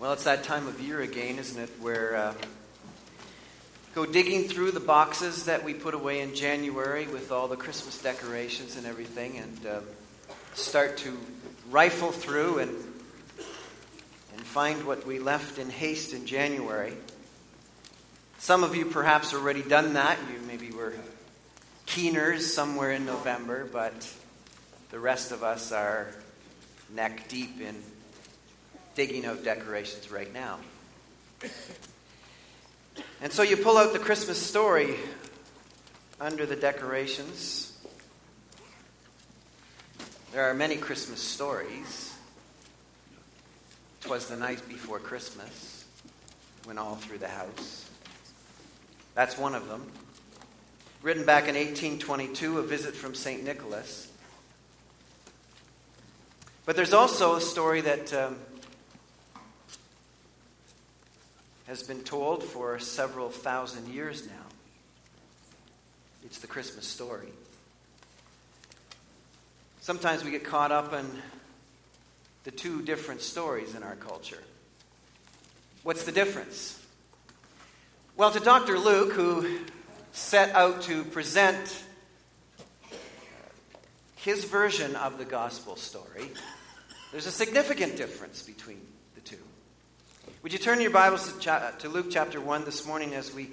Well, it's that time of year again, isn't it, where uh, go digging through the boxes that we put away in January with all the Christmas decorations and everything, and uh, start to rifle through and and find what we left in haste in January. Some of you perhaps already done that. You maybe were keeners somewhere in November, but the rest of us are neck deep in digging out decorations right now. And so you pull out the Christmas story under the decorations. There are many Christmas stories. Twas the night before Christmas, went all through the house. That's one of them. Written back in 1822, a visit from St. Nicholas. But there's also a story that um, has been told for several thousand years now. It's the Christmas story. Sometimes we get caught up in the two different stories in our culture. What's the difference? Well, to Dr. Luke, who set out to present his version of the gospel story, there's a significant difference between would you turn your Bibles to, cha- to Luke chapter 1 this morning as we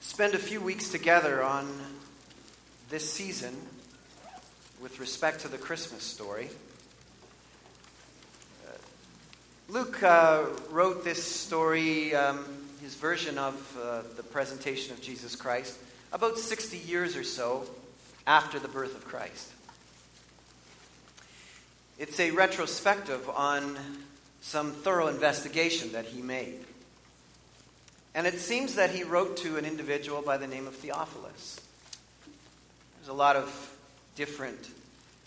spend a few weeks together on this season with respect to the Christmas story? Uh, Luke uh, wrote this story, um, his version of uh, the presentation of Jesus Christ, about 60 years or so after the birth of Christ. It's a retrospective on some thorough investigation that he made. And it seems that he wrote to an individual by the name of Theophilus. There's a lot of different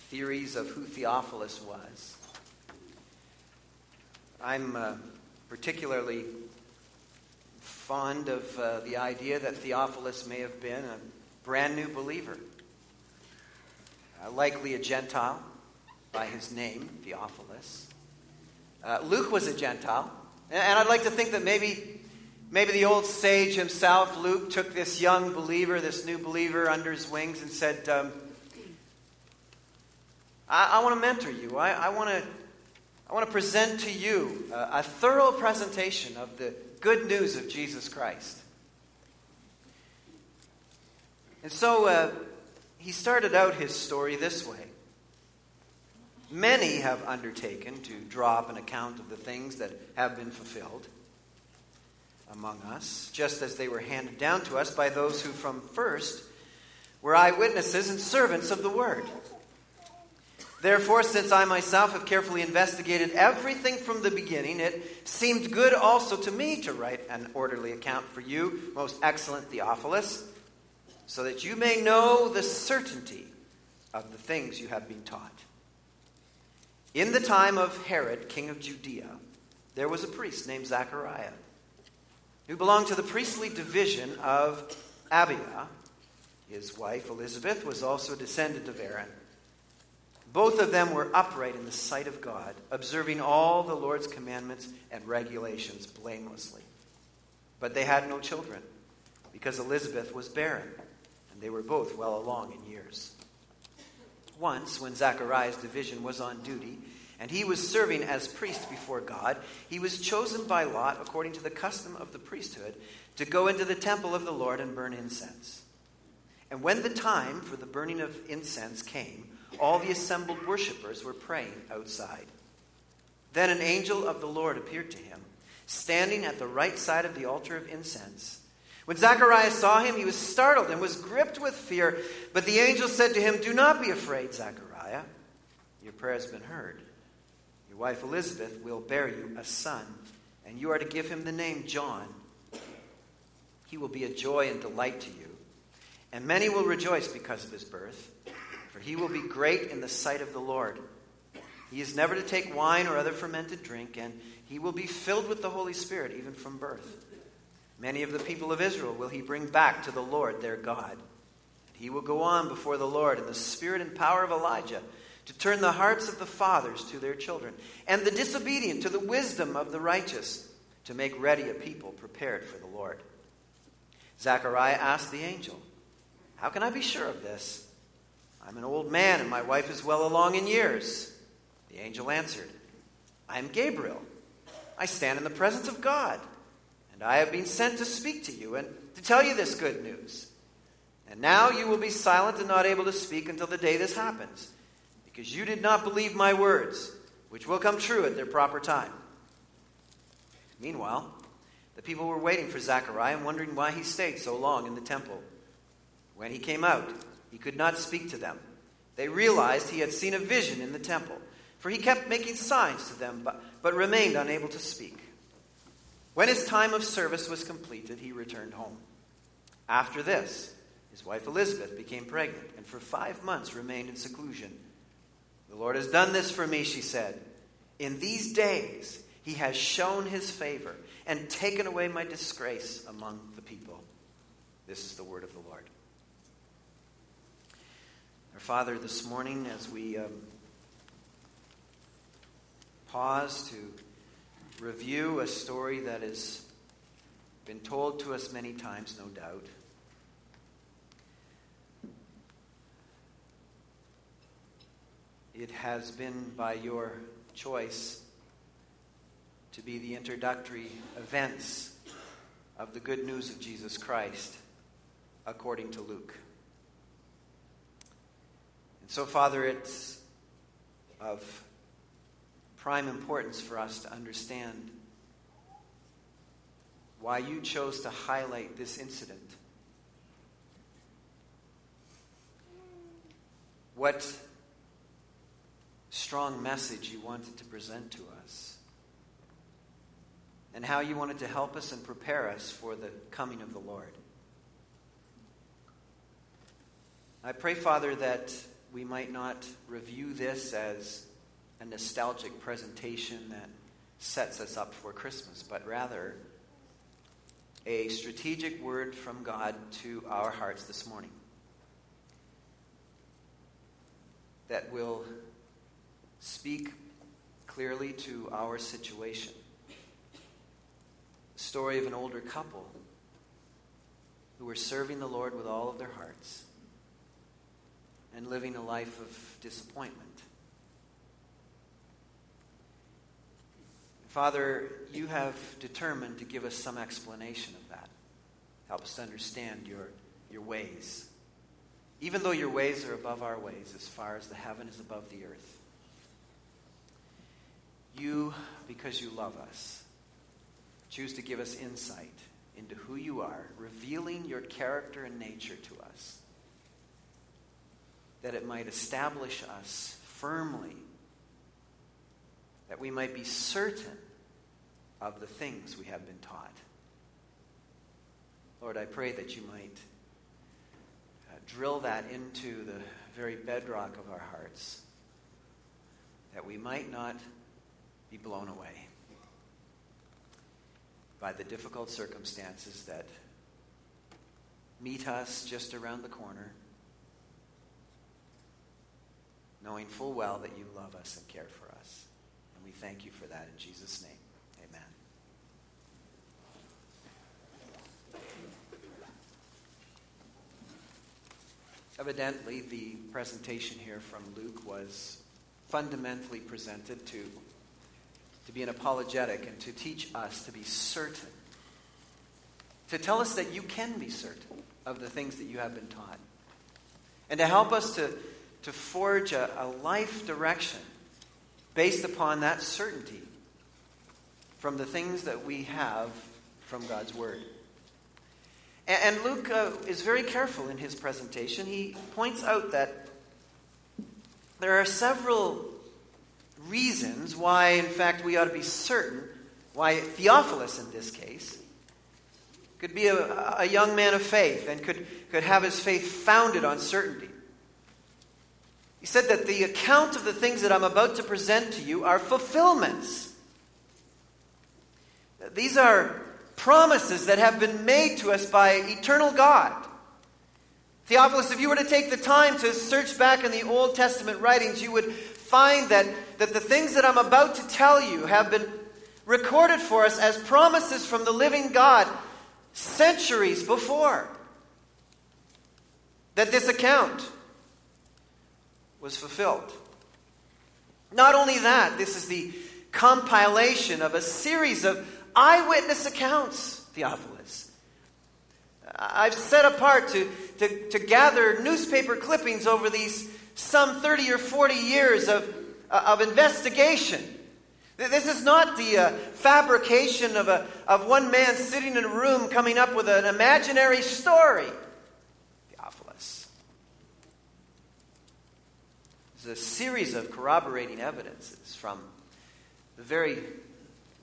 theories of who Theophilus was. I'm uh, particularly fond of uh, the idea that Theophilus may have been a brand new believer, uh, likely a Gentile by his name, Theophilus. Uh, Luke was a Gentile. And I'd like to think that maybe, maybe the old sage himself, Luke, took this young believer, this new believer, under his wings and said, um, I, I want to mentor you. I, I want to I want to present to you a, a thorough presentation of the good news of Jesus Christ. And so uh, he started out his story this way Many have undertaken to draw up an account of the things that have been fulfilled among us, just as they were handed down to us by those who from first were eyewitnesses and servants of the word. Therefore, since I myself have carefully investigated everything from the beginning, it seemed good also to me to write an orderly account for you, most excellent Theophilus, so that you may know the certainty of the things you have been taught. In the time of Herod, king of Judea, there was a priest named Zachariah who belonged to the priestly division of Abijah. His wife, Elizabeth, was also a descendant of Aaron. Both of them were upright in the sight of God, observing all the Lord's commandments and regulations blamelessly. But they had no children, because Elizabeth was barren, and they were both well along in years. Once, when Zachariah's division was on duty, and he was serving as priest before God, he was chosen by Lot, according to the custom of the priesthood, to go into the temple of the Lord and burn incense. And when the time for the burning of incense came, all the assembled worshippers were praying outside. Then an angel of the Lord appeared to him, standing at the right side of the altar of incense. When Zacharias saw him, he was startled and was gripped with fear. But the angel said to him, Do not be afraid, Zachariah. Your prayer has been heard. Your wife Elizabeth will bear you a son, and you are to give him the name John. He will be a joy and delight to you, and many will rejoice because of his birth, for he will be great in the sight of the Lord. He is never to take wine or other fermented drink, and he will be filled with the Holy Spirit even from birth. Many of the people of Israel will he bring back to the Lord their God. And He will go on before the Lord in the spirit and power of Elijah to turn the hearts of the fathers to their children, and the disobedient to the wisdom of the righteous, to make ready a people prepared for the Lord. Zechariah asked the angel, How can I be sure of this? I'm an old man, and my wife is well along in years. The angel answered, I am Gabriel. I stand in the presence of God, and I have been sent to speak to you and to tell you this good news. And now you will be silent and not able to speak until the day this happens, because you did not believe my words, which will come true at their proper time. Meanwhile, the people were waiting for Zechariah and wondering why he stayed so long in the temple. When he came out, he could not speak to them. They realized he had seen a vision in the temple, for he kept making signs to them, but, but remained unable to speak. When his time of service was completed, he returned home. After this, his wife Elizabeth became pregnant, and for five months remained in seclusion. The Lord has done this for me, she said. In these days, he has shown his favor and taken away my disgrace among the people. This is the word of the Lord. Our Father, this morning, as we um, pause to review a story that has been told to us many times, no doubt. It has been by your choice to be the introductory events of the good news of Jesus Christ according to Luke. And so, Father, it's of prime importance for us to understand why you chose to highlight this incident. What strong message you wanted to present to us and how you wanted to help us and prepare us for the coming of the Lord. I pray, Father, that we might not review this as a nostalgic presentation that sets us up for Christmas, but rather a strategic word from God to our hearts this morning that will speak clearly to our situation The story of an older couple who were serving the Lord with all of their hearts and living a life of disappointment. Father, you have determined to give us some explanation of that. Help us to understand your, your ways. Even though your ways are above our ways, as far as the heaven is above the earth. You, because you love us, choose to give us insight into who you are, revealing your character and nature to us, that it might establish us firmly, that we might be certain of the things we have been taught. Lord, I pray that you might uh, drill that into the very bedrock of our hearts, that we might not be blown away by the difficult circumstances that meet us just around the corner, knowing full well that you love us and care for us. Thank you for that in Jesus' name. Amen. Evidently, the presentation here from Luke was fundamentally presented to to be an apologetic and to teach us to be certain. To tell us that you can be certain of the things that you have been taught. And to help us to, to forge a, a life direction based upon that certainty from the things that we have from God's Word. And, Luke uh, is very careful in his presentation. He points out that there are several reasons why, in fact, we ought to be certain, why Theophilus in this case could be a, a young man of faith and could, could have his faith founded on certainty. He said that the account of the things that I'm about to present to you are fulfillments. These are promises that have been made to us by eternal God. Theophilus, if you were to take the time to search back in the Old Testament writings, you would find that, that the things that I'm about to tell you have been recorded for us as promises from the living God centuries before. That this account was fulfilled. Not only that, this is the compilation of a series of eyewitness accounts, Theophilus. I've set apart to, to, to gather newspaper clippings over these some 30 or 40 years of, of investigation. This is not the uh, fabrication of, a, of one man sitting in a room coming up with an imaginary story. Theophilus. It's a series of corroborating evidences from the very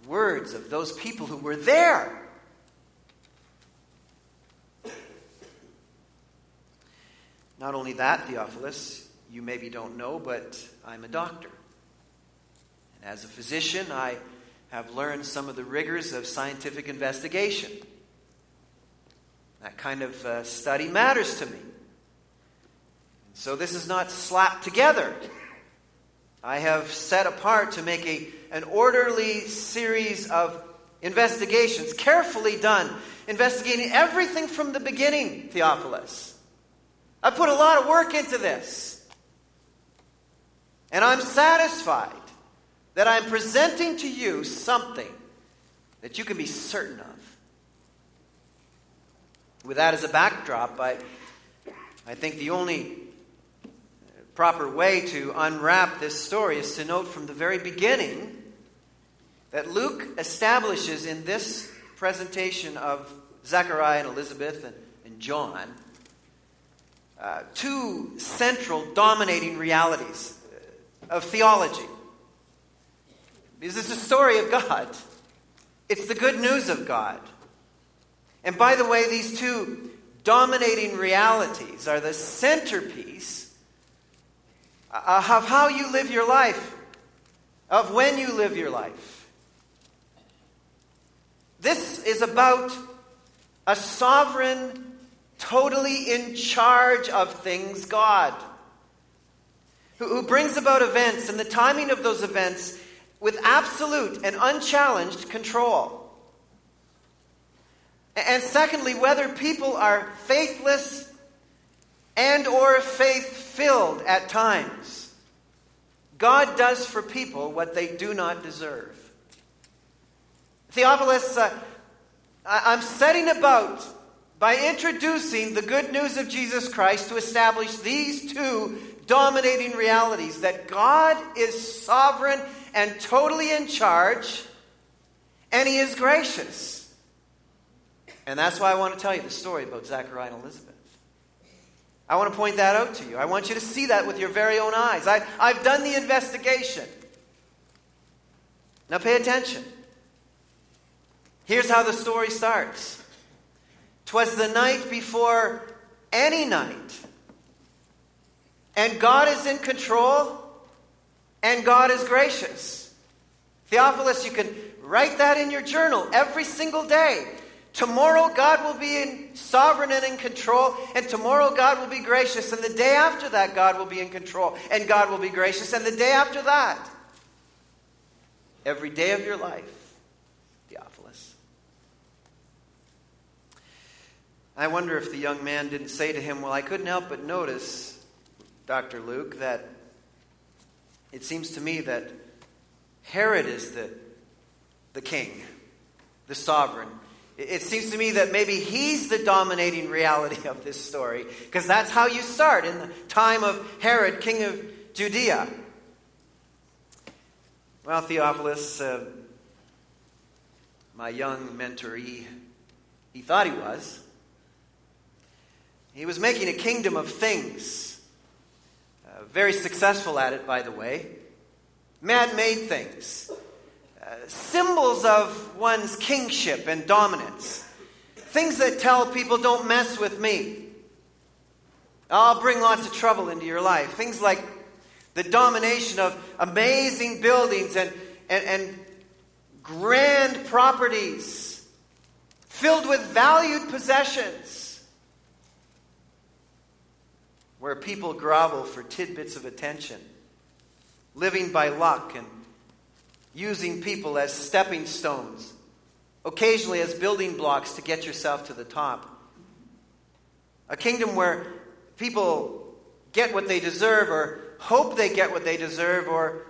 words of those people who were there. Not only that, Theophilus, you maybe don't know, but I'm a doctor. And as a physician, I have learned some of the rigors of scientific investigation. That kind of uh, study matters to me. So this is not slapped together. I have set apart to make a, an orderly series of investigations, carefully done, investigating everything from the beginning, Theophilus. I put a lot of work into this. And I'm satisfied that I'm presenting to you something that you can be certain of. With that as a backdrop, I, I think the only proper way to unwrap this story is to note from the very beginning that Luke establishes in this presentation of Zechariah and Elizabeth and, and John uh, two central dominating realities of theology. This is the story of God, it's the good news of God. And by the way, these two dominating realities are the centerpiece uh, Uh, of how you live your life, of when you live your life. This is about a sovereign, totally in charge of things God, who, who brings about events and the timing of those events with absolute and unchallenged control. And secondly, whether people are faithless and or faith-filled at times. God does for people what they do not deserve. Theophilus, uh, I'm setting about by introducing the good news of Jesus Christ to establish these two dominating realities that God is sovereign and totally in charge, and He is gracious. And that's why I want to tell you the story about Zachariah and Elizabeth. I want to point that out to you. I want you to see that with your very own eyes. I, I've done the investigation. Now pay attention. Here's how the story starts. Twas the night before any night. And God is in control, and God is gracious. Theophilus, you can write that in your journal every single day. Tomorrow, God will be in sovereign and in control, and tomorrow, God will be gracious. And the day after that, God will be in control, and God will be gracious. And the day after that, every day of your life, Theophilus. I wonder if the young man didn't say to him, Well, I couldn't help but notice, Dr. Luke, that it seems to me that Herod is the, the king, the sovereign. It seems to me that maybe he's the dominating reality of this story, because that's how you start in the time of Herod, king of Judea. Well, Theophilus, uh, my young mentor, he, he thought he was. He was making a kingdom of things. Uh, very successful at it, by the way. Man made things symbols of one's kingship and dominance. Things that tell people, don't mess with me. I'll bring lots of trouble into your life. Things like the domination of amazing buildings and, and, and grand properties filled with valued possessions where people grovel for tidbits of attention, living by luck and using people as stepping stones, occasionally as building blocks to get yourself to the top. A kingdom where people get what they deserve or hope they get what they deserve or,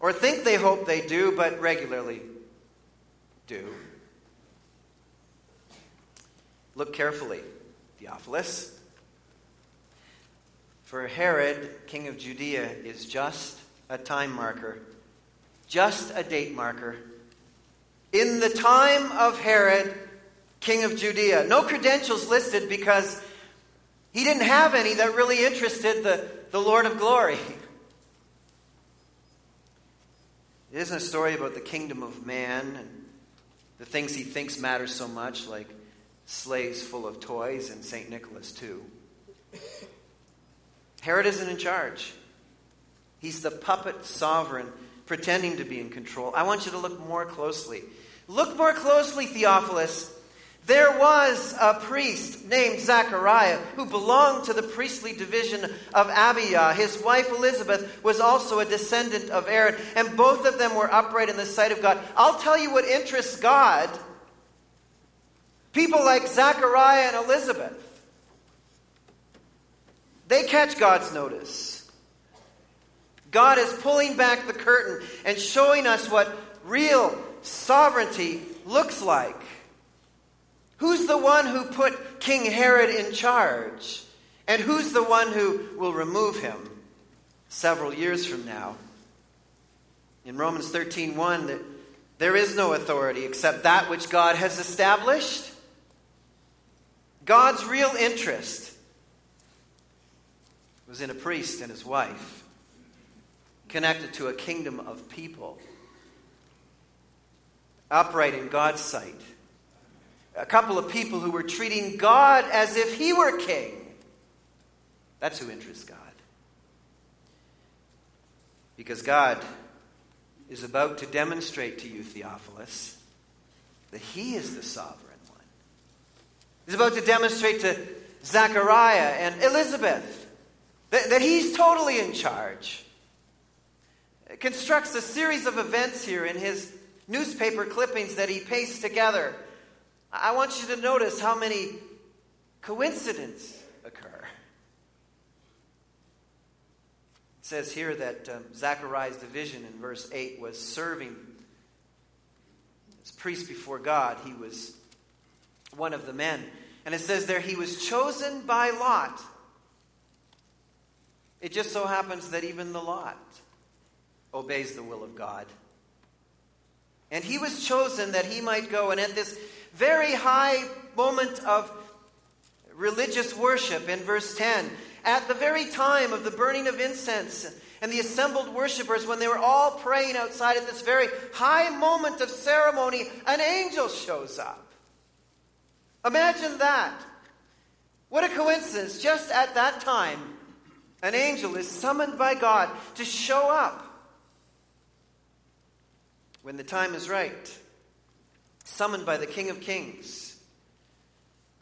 or think they hope they do, but regularly do. Look carefully, Theophilus. For Herod, king of Judea, is just a time marker, just a date marker. In the time of Herod, king of Judea. No credentials listed because he didn't have any that really interested the, the Lord of glory. It isn't a story about the kingdom of man and the things he thinks matter so much, like sleighs full of toys and St. Nicholas, too. Herod isn't in charge. He's the puppet sovereign pretending to be in control. I want you to look more closely. Look more closely, Theophilus. There was a priest named Zachariah who belonged to the priestly division of Abijah. His wife Elizabeth was also a descendant of Aaron, and both of them were upright in the sight of God. I'll tell you what interests God people like Zachariah and Elizabeth. They catch God's notice. God is pulling back the curtain and showing us what real sovereignty looks like. Who's the one who put King Herod in charge? And who's the one who will remove him several years from now? In Romans 13:1 that there is no authority except that which God has established. God's real interest was in a priest and his wife connected to a kingdom of people upright in God's sight a couple of people who were treating God as if he were king. That's who interests God. Because God is about to demonstrate to you, Theophilus, that he is the sovereign one. He's about to demonstrate to Zechariah and Elizabeth that, that he's totally in charge. Constructs a series of events here in his newspaper clippings that he pastes together I want you to notice how many coincidences occur. It says here that um, Zachariah's division in verse 8 was serving as priest before God. He was one of the men. And it says there he was chosen by Lot. It just so happens that even the Lot obeys the will of God. And he was chosen that he might go, and at this very high moment of religious worship in verse 10. At the very time of the burning of incense and the assembled worshippers, when they were all praying outside at this very high moment of ceremony, an angel shows up. Imagine that. What a coincidence. Just at that time, an angel is summoned by God to show up when the time is right summoned by the King of Kings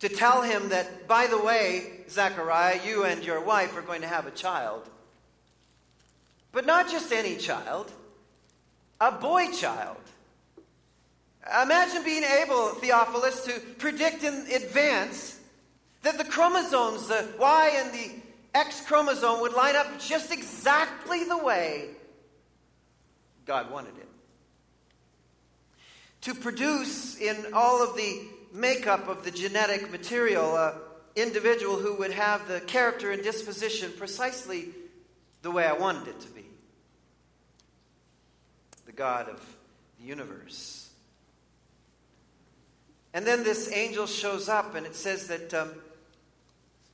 to tell him that, by the way, Zechariah, you and your wife are going to have a child. But not just any child, a boy child. Imagine being able, Theophilus, to predict in advance that the chromosomes, the Y and the X chromosome, would line up just exactly the way God wanted it to produce in all of the makeup of the genetic material an individual who would have the character and disposition precisely the way I wanted it to be. The God of the universe. And then this angel shows up, and it says that um,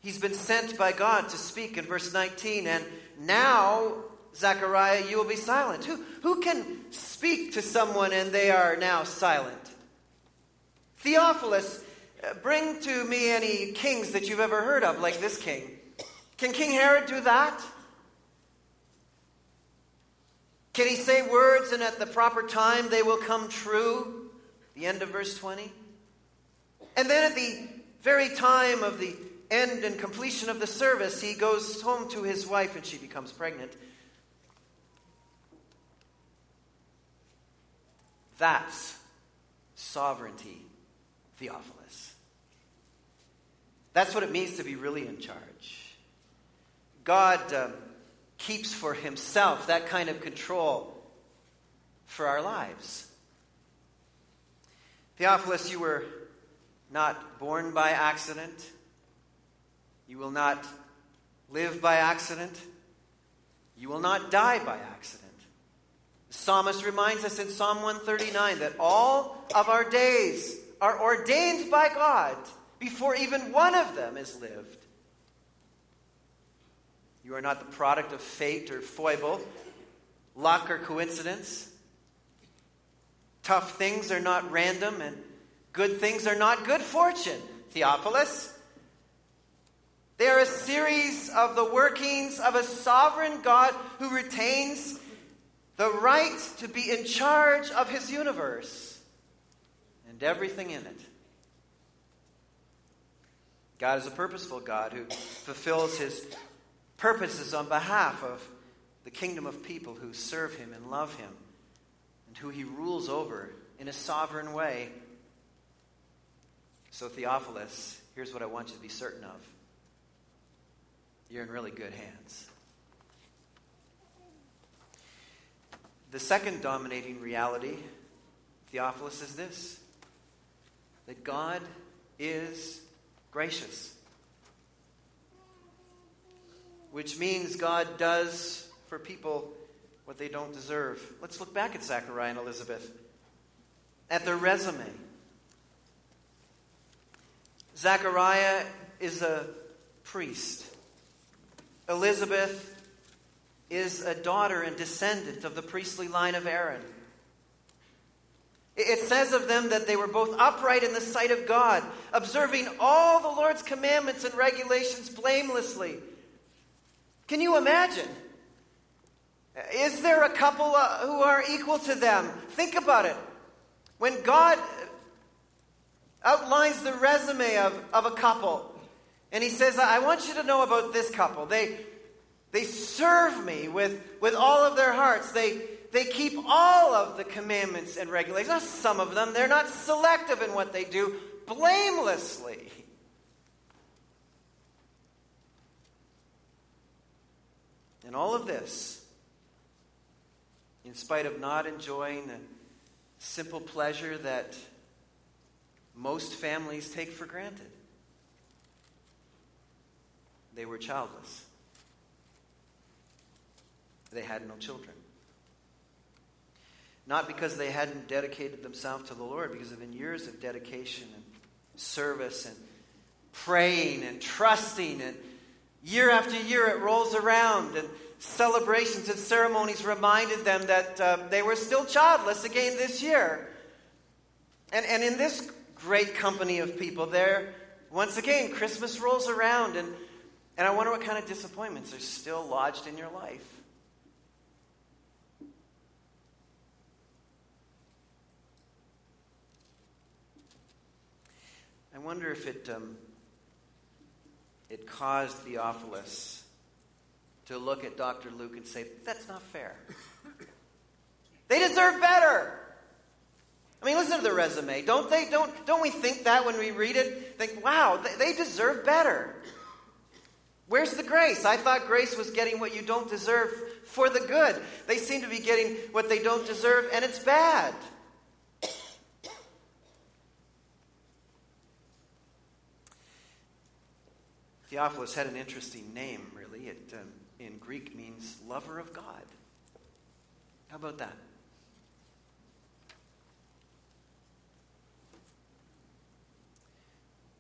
he's been sent by God to speak in verse 19. And now Zechariah, you will be silent. Who, who can speak to someone and they are now silent? Theophilus, uh, bring to me any kings that you've ever heard of, like this king. Can King Herod do that? Can he say words and at the proper time they will come true? The end of verse 20. And then at the very time of the end and completion of the service, he goes home to his wife and she becomes pregnant. That's sovereignty, Theophilus. That's what it means to be really in charge. God uh, keeps for himself that kind of control for our lives. Theophilus, you were not born by accident. You will not live by accident. You will not die by accident. Psalmist reminds us in Psalm 139 that all of our days are ordained by God before even one of them is lived. You are not the product of fate or foible, luck or coincidence. Tough things are not random, and good things are not good fortune, Theophilus. They are a series of the workings of a sovereign God who retains the right to be in charge of his universe and everything in it. God is a purposeful God who fulfills his purposes on behalf of the kingdom of people who serve him and love him and who he rules over in a sovereign way. So, Theophilus, here's what I want you to be certain of you're in really good hands. The second dominating reality, Theophilus, is this that God is gracious. Which means God does for people what they don't deserve. Let's look back at Zachariah and Elizabeth, at their resume. Zachariah is a priest. Elizabeth is a daughter and descendant of the priestly line of Aaron. It says of them that they were both upright in the sight of God, observing all the Lord's commandments and regulations blamelessly. Can you imagine? Is there a couple uh, who are equal to them? Think about it. When God outlines the resume of, of a couple, and he says, I want you to know about this couple. They, they serve me with, with all of their hearts. They, they keep all of the commandments and regulations. Not some of them, they're not selective in what they do, blamelessly. And all of this, in spite of not enjoying the simple pleasure that most families take for granted. They were childless. They had no children. Not because they hadn't dedicated themselves to the Lord, because of in years of dedication and service and praying and trusting and year after year it rolls around and celebrations and ceremonies reminded them that uh, they were still childless again this year. And, and in this great company of people there, once again, Christmas rolls around and and I wonder what kind of disappointments are still lodged in your life. I wonder if it, um, it caused Theophilus to look at Dr. Luke and say, that's not fair. they deserve better. I mean, listen to the resume. Don't, they, don't, don't we think that when we read it? Think, wow, they, they deserve better. Where's the grace? I thought grace was getting what you don't deserve for the good. They seem to be getting what they don't deserve, and it's bad. Theophilus had an interesting name, really. It um, in Greek means lover of God. How about that?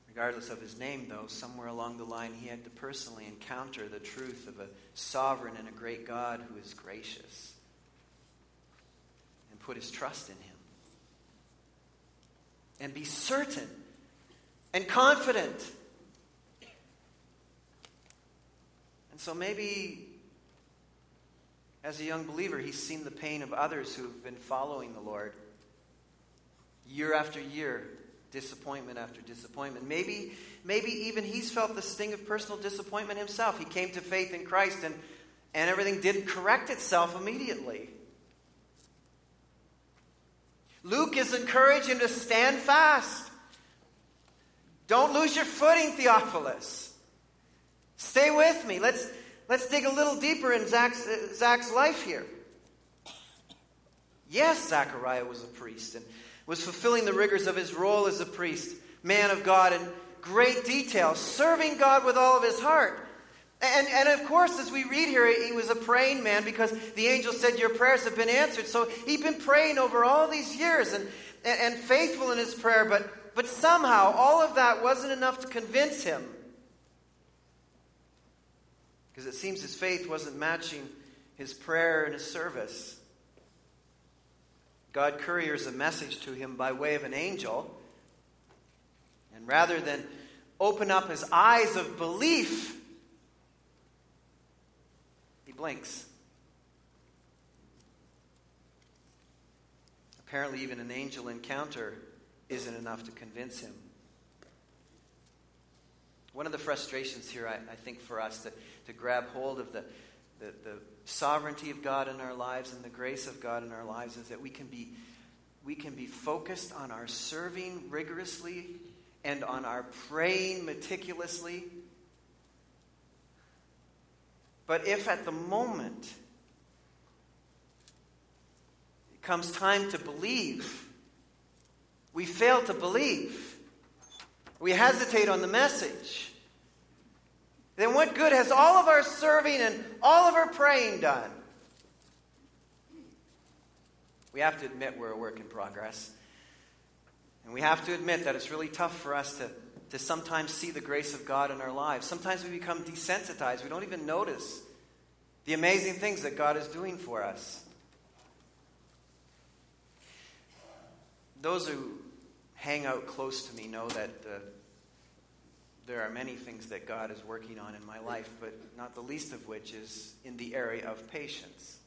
Regardless of his name, though, somewhere along the line he had to personally encounter the truth of a sovereign and a great God who is gracious and put his trust in him. And be certain and confident. And so maybe as a young believer, he's seen the pain of others who've been following the Lord year after year disappointment after disappointment. Maybe, maybe even he's felt the sting of personal disappointment himself. He came to faith in Christ and, and everything didn't correct itself immediately. Luke is encouraging him to stand fast. Don't lose your footing, Theophilus. Stay with me. Let's, let's dig a little deeper in Zach's, uh, Zach's life here. Yes, Zachariah was a priest and was fulfilling the rigors of his role as a priest, man of God, in great detail, serving God with all of his heart. And, and of course, as we read here, he was a praying man because the angel said, Your prayers have been answered. So he'd been praying over all these years and, and, and faithful in his prayer, but, but somehow all of that wasn't enough to convince him. Because it seems his faith wasn't matching his prayer and his service. God couriers a message to him by way of an angel. And rather than open up his eyes of belief, he blinks. Apparently, even an angel encounter isn't enough to convince him. One of the frustrations here, I, I think, for us to, to grab hold of the, the, the sovereignty of God in our lives and the grace of God in our lives is that we can be we can be focused on our serving rigorously and on our praying meticulously. But if at the moment it comes time to believe, we fail to believe, we hesitate on the message, then what good has all of our serving and all of our praying done? We have to admit we're a work in progress. And we have to admit that it's really tough for us to, to sometimes see the grace of God in our lives. Sometimes we become desensitized. We don't even notice the amazing things that God is doing for us. Those who hang out close to me know that uh, there are many things that God is working on in my life, but not the least of which is in the area of patience.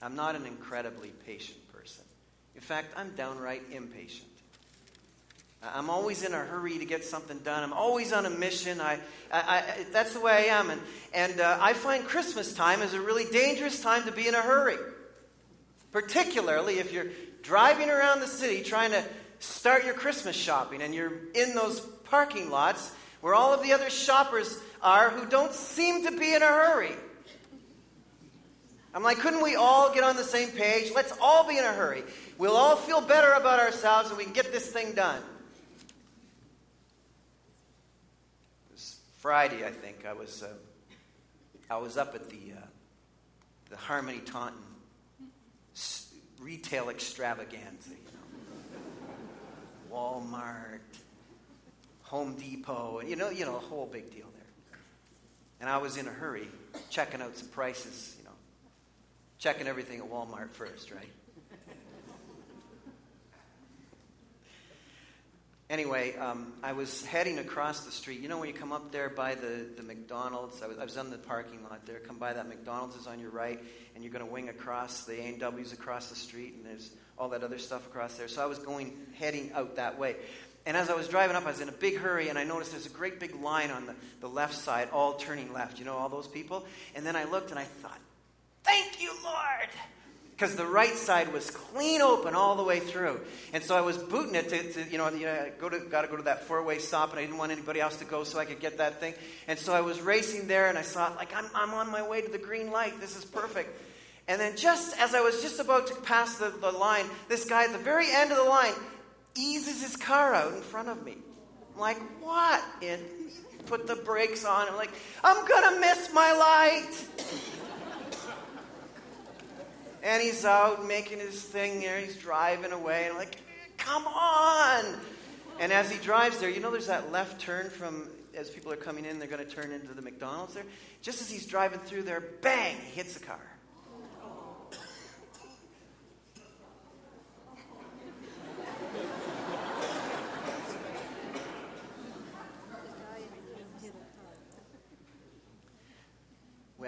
I'm not an incredibly patient person. In fact, I'm downright impatient. I'm always in a hurry to get something done. I'm always on a mission. I, I, I that's the way I am. And, and uh, I find Christmas time is a really dangerous time to be in a hurry, particularly if you're driving around the city trying to start your Christmas shopping and you're in those parking lots where all of the other shoppers are who don't seem to be in a hurry. I'm like, couldn't we all get on the same page? Let's all be in a hurry. We'll all feel better about ourselves and we can get this thing done. It was Friday, I think. I was, uh, I was up at the, uh, the Harmony Taunton retail extravaganza, you know. Walmart, Home Depot, and you know, you know, a whole big deal there. And I was in a hurry, checking out some prices, you know, checking everything at Walmart first, right? anyway, um, I was heading across the street. You know, when you come up there by the, the McDonald's, I was, I was on the parking lot there. Come by that McDonald's is on your right, and you're going to wing across the A&W's across the street, and there's all that other stuff across there. So I was going, heading out that way. And as I was driving up, I was in a big hurry, and I noticed there's a great big line on the, the left side, all turning left. You know, all those people? And then I looked and I thought, Thank you, Lord! Because the right side was clean open all the way through. And so I was booting it to, to you know, you know go to, got to go to that four way stop, and I didn't want anybody else to go so I could get that thing. And so I was racing there, and I saw, like, I'm, I'm on my way to the green light. This is perfect. And then just as I was just about to pass the, the line, this guy at the very end of the line eases his car out in front of me. I'm like, what? And put the brakes on. I'm like, I'm going to miss my light. and he's out making his thing there. He's driving away. And I'm like, come on. And as he drives there, you know, there's that left turn from as people are coming in, they're going to turn into the McDonald's there. Just as he's driving through there, bang, he hits the car.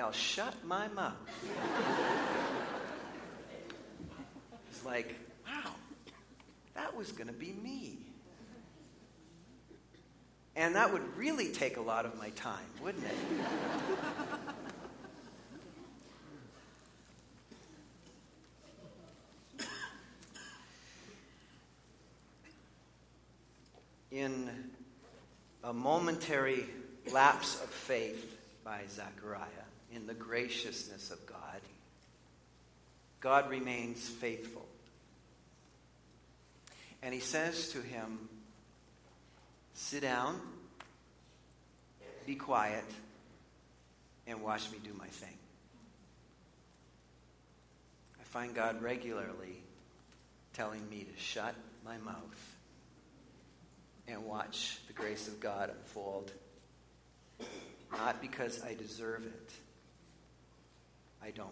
I'll shut my mouth. it's like, wow, that was going to be me. And that would really take a lot of my time, wouldn't it? in a momentary lapse of faith by Zechariah, in the graciousness of God, God remains faithful. And he says to him, Sit down, be quiet, and watch me do my thing. I find God regularly telling me to shut my mouth and watch the grace of God unfold. Not because I deserve it, I don't,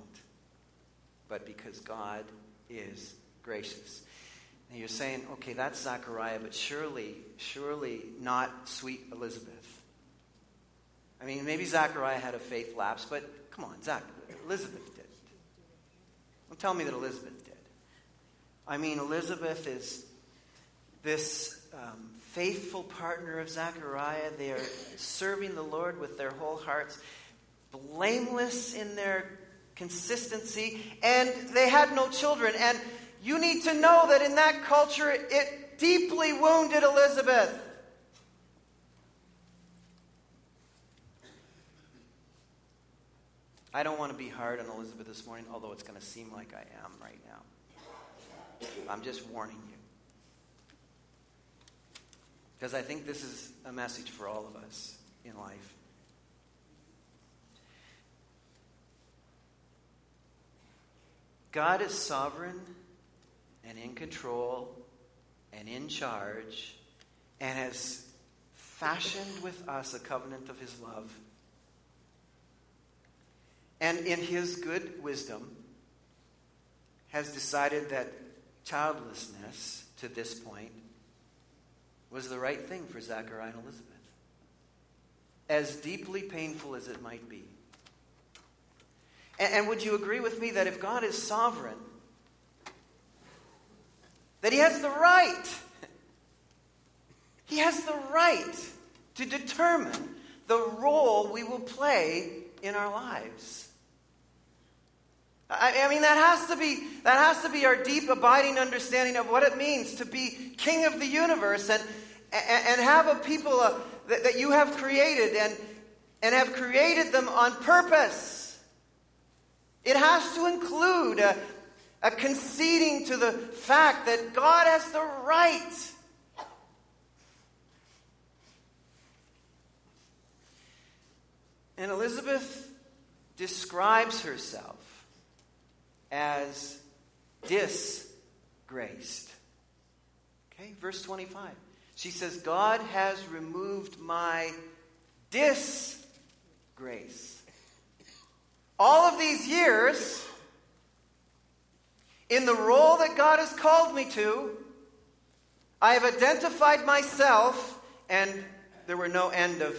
but because God is gracious. And you're saying, okay, that's Zachariah, but surely, surely not sweet Elizabeth. I mean, maybe Zachariah had a faith lapse, but come on, Zach, Elizabeth did. Don't tell me that Elizabeth did. I mean, Elizabeth is this um, faithful partner of Zechariah. They are serving the Lord with their whole hearts, blameless in their consistency, and they had no children. And you need to know that in that culture, it deeply wounded Elizabeth. I don't want to be hard on Elizabeth this morning, although it's going to seem like I am right now. I'm just warning you. Because I think this is a message for all of us in life. God is sovereign and in control and in charge and has fashioned with us a covenant of his love. And in his good wisdom, has decided that childlessness to this point was the right thing for Zachariah and Elizabeth. As deeply painful as it might be. And, and would you agree with me that if God is sovereign, that He has the right, He has the right to determine the role we will play in our lives. I, I mean, that has, to be, that has to be our deep, abiding understanding of what it means to be king of the universe and, and, and have a people uh, that, that you have created and, and have created them on purpose. It has to include a, a conceding to the fact that God has the right. And Elizabeth describes herself as disgraced. Okay, verse 25. She says, God has removed my disgrace. All of these years, in the role that God has called me to, I have identified myself, and there were no end of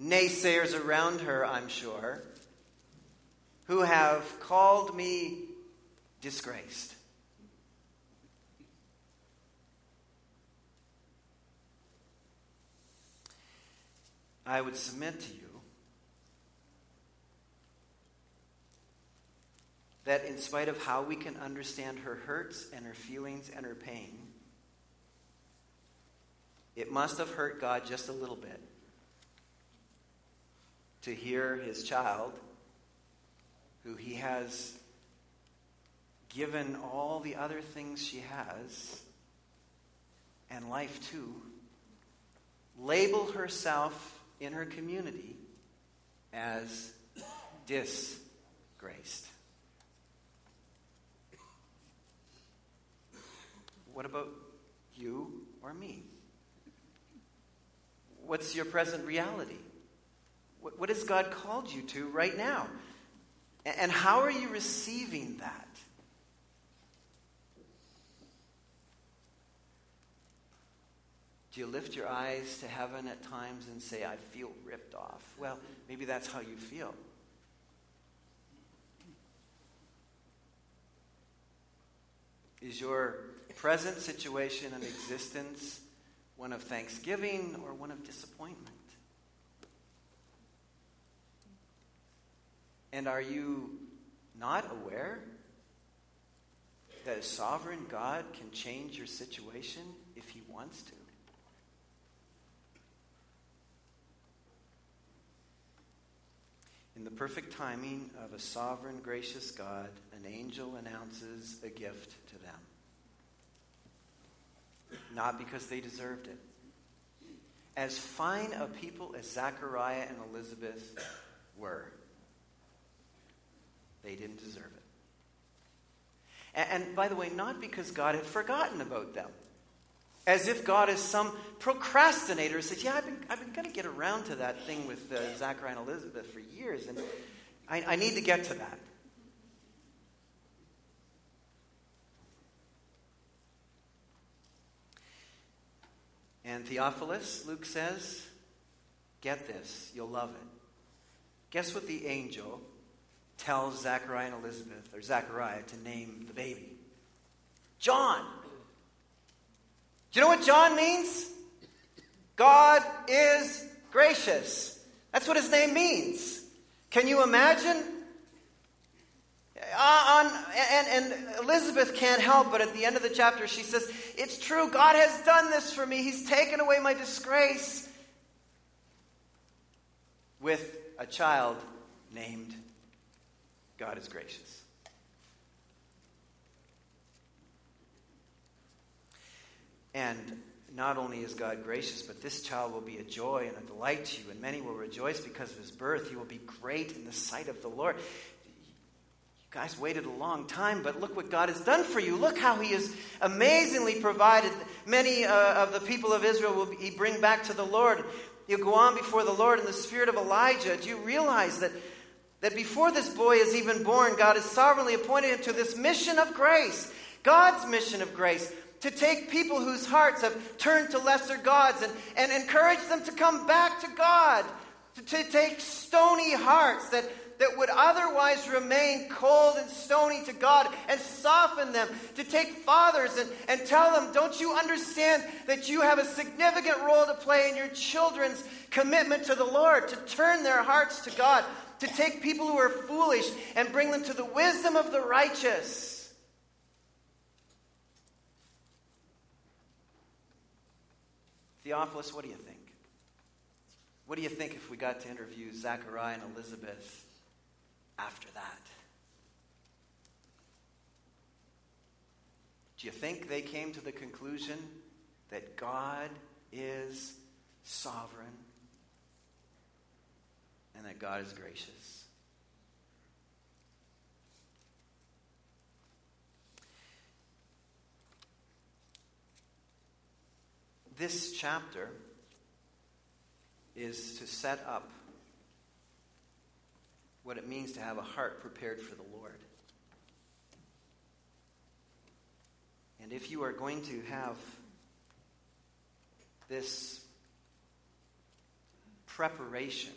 naysayers around her, I'm sure who have called me disgraced. I would submit to you that in spite of how we can understand her hurts and her feelings and her pain, it must have hurt God just a little bit to hear his child who he has given all the other things she has and life too, label herself in her community as disgraced. What about you or me? What's your present reality? What has God called you to right now? And how are you receiving that? Do you lift your eyes to heaven at times and say, I feel ripped off? Well, maybe that's how you feel. Is your present situation and existence one of thanksgiving or one of disappointment? And are you not aware that a sovereign God can change your situation if he wants to? In the perfect timing of a sovereign, gracious God, an angel announces a gift to them. Not because they deserved it. As fine a people as Zachariah and Elizabeth were, they didn't deserve it. And, and by the way, not because God had forgotten about them as if God is some procrastinator who says, Yeah, I've been, I've been going to get around to that thing with uh, Zachariah and Elizabeth for years, and I, I need to get to that. And Theophilus, Luke says, get this, you'll love it. Guess what the angel tells Zachariah and Elizabeth, or Zachariah, to name the baby? John. Do you know what John means? God is gracious. That's what his name means. Can you imagine? Uh, on, and, and Elizabeth can't help but at the end of the chapter, she says, It's true, God has done this for me. He's taken away my disgrace. With a child named God is gracious. And not only is God gracious, but this child will be a joy and a delight to you, and many will rejoice because of his birth. He will be great in the sight of the Lord. You guys waited a long time, but look what God has done for you. Look how he has amazingly provided. Many uh, of the people of Israel will he bring back to the Lord. You'll go on before the Lord in the spirit of Elijah. Do you realize that, that before this boy is even born, God has sovereignly appointed him to this mission of grace? God's mission of grace to take people whose hearts have turned to lesser gods and, and encourage them to come back to God, to, to take stony hearts that, that would otherwise remain cold and stony to God and soften them, to take fathers and, and tell them, Don't you understand that you have a significant role to play in your children's commitment to the Lord, to turn their hearts to God, to take people who are foolish and bring them to the wisdom of the righteous? Theophilus, what do you think? What do you think if we got to interview Zachariah and Elizabeth after that? Do you think they came to the conclusion that God is sovereign and that God is gracious? this chapter is to set up what it means to have a heart prepared for the Lord. And if you are going to have this preparation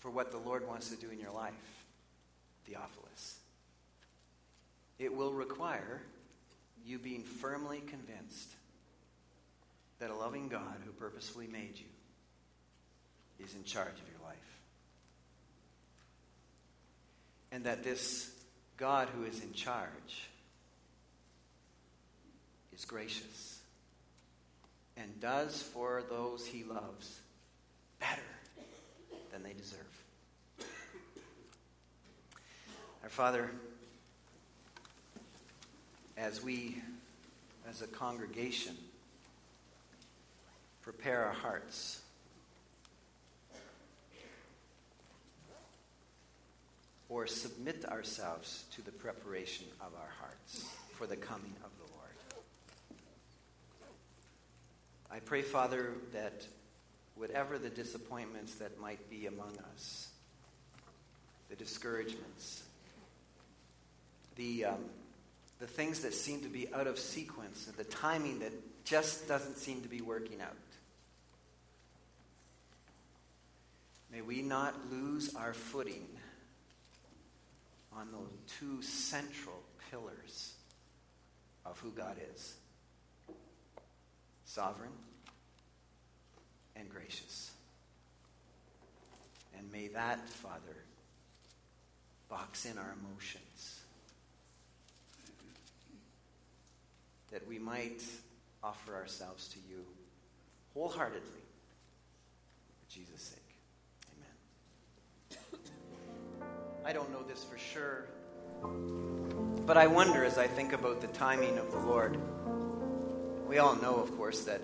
for what the Lord wants to do in your life, Theophilus, it will require you being firmly convinced that a loving God who purposefully made you is in charge of your life. And that this God who is in charge is gracious and does for those he loves better than they deserve. Our Father, as we, as a congregation, prepare our hearts. Or submit ourselves to the preparation of our hearts for the coming of the Lord. I pray, Father, that whatever the disappointments that might be among us, the discouragements, the, um, the things that seem to be out of sequence, the timing that just doesn't seem to be working out, May we not lose our footing on those two central pillars of who God is sovereign and gracious. And may that, Father, box in our emotions. That we might offer ourselves to you wholeheartedly for Jesus' sake. I don't know this for sure. But I wonder as I think about the timing of the Lord. We all know, of course, that,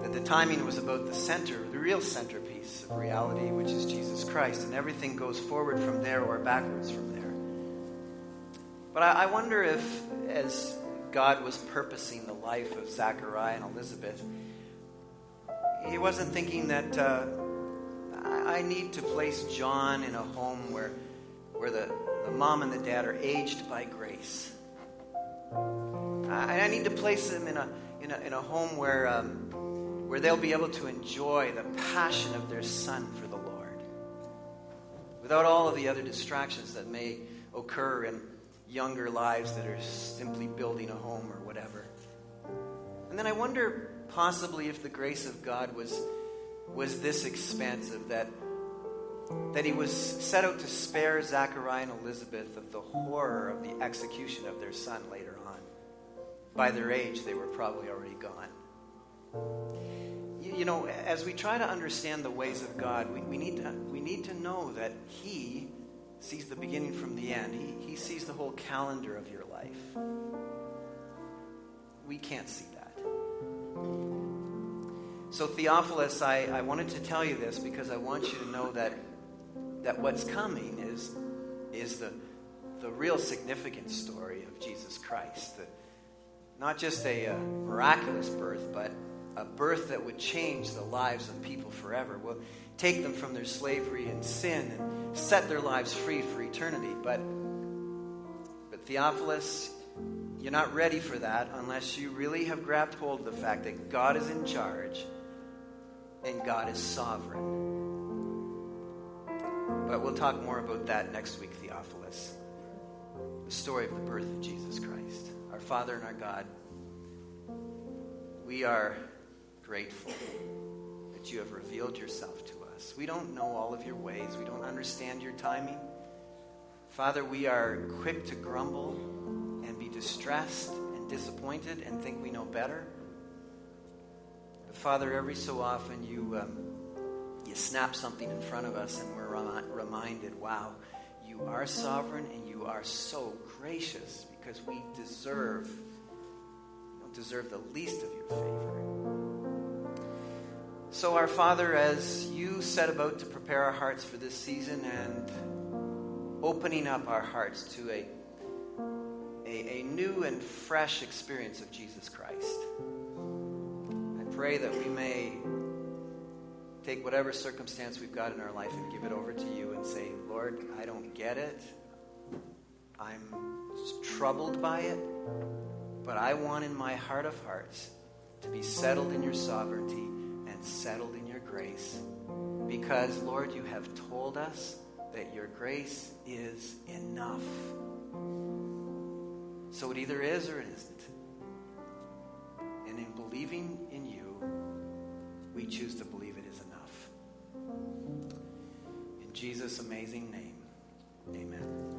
that the timing was about the center, the real centerpiece of reality, which is Jesus Christ, and everything goes forward from there or backwards from there. But I, I wonder if, as God was purposing the life of Zachariah and Elizabeth, he wasn't thinking that uh, I, I need to place John in a home where, the, the mom and the dad are aged by grace. I, I need to place them in a, in a, in a home where, um, where they'll be able to enjoy the passion of their son for the Lord without all of the other distractions that may occur in younger lives that are simply building a home or whatever. And then I wonder possibly if the grace of God was, was this expansive that, that he was set out to spare Zachariah and Elizabeth of the horror of the execution of their son later on. By their age, they were probably already gone. You, you know, as we try to understand the ways of God, we, we, need to, we need to know that He sees the beginning from the end. He, he sees the whole calendar of your life. We can't see that. So, Theophilus, I, I wanted to tell you this because I want you to know that, that what's coming is, is the, the real significant story of Jesus Christ. The, not just a, a miraculous birth, but a birth that would change the lives of people forever. Will take them from their slavery and sin and set their lives free for eternity. But, but Theophilus, you're not ready for that unless you really have grabbed hold of the fact that God is in charge and God is sovereign. But we'll talk more about that next week, Theophilus. The story of the birth of Jesus Christ. Our Father and our God, we are grateful that you have revealed yourself to us. We don't know all of your ways, we don't understand your timing. Father, we are quick to grumble and be distressed and disappointed and think we know better. But Father, every so often you, um, you snap something in front of us and reminded, wow, you are sovereign and you are so gracious because we deserve, don't deserve the least of your favor. So, our Father, as you set about to prepare our hearts for this season and opening up our hearts to a, a, a new and fresh experience of Jesus Christ, I pray that we may take whatever circumstance we've got in our life and give it over to you and say, Lord, I don't get it. I'm troubled by it, but I want in my heart of hearts to be settled in your sovereignty and settled in your grace. Because, Lord, you have told us that your grace is enough. So it either is or it isn't. And in believing in you, we choose to believe. In Jesus' amazing name, amen.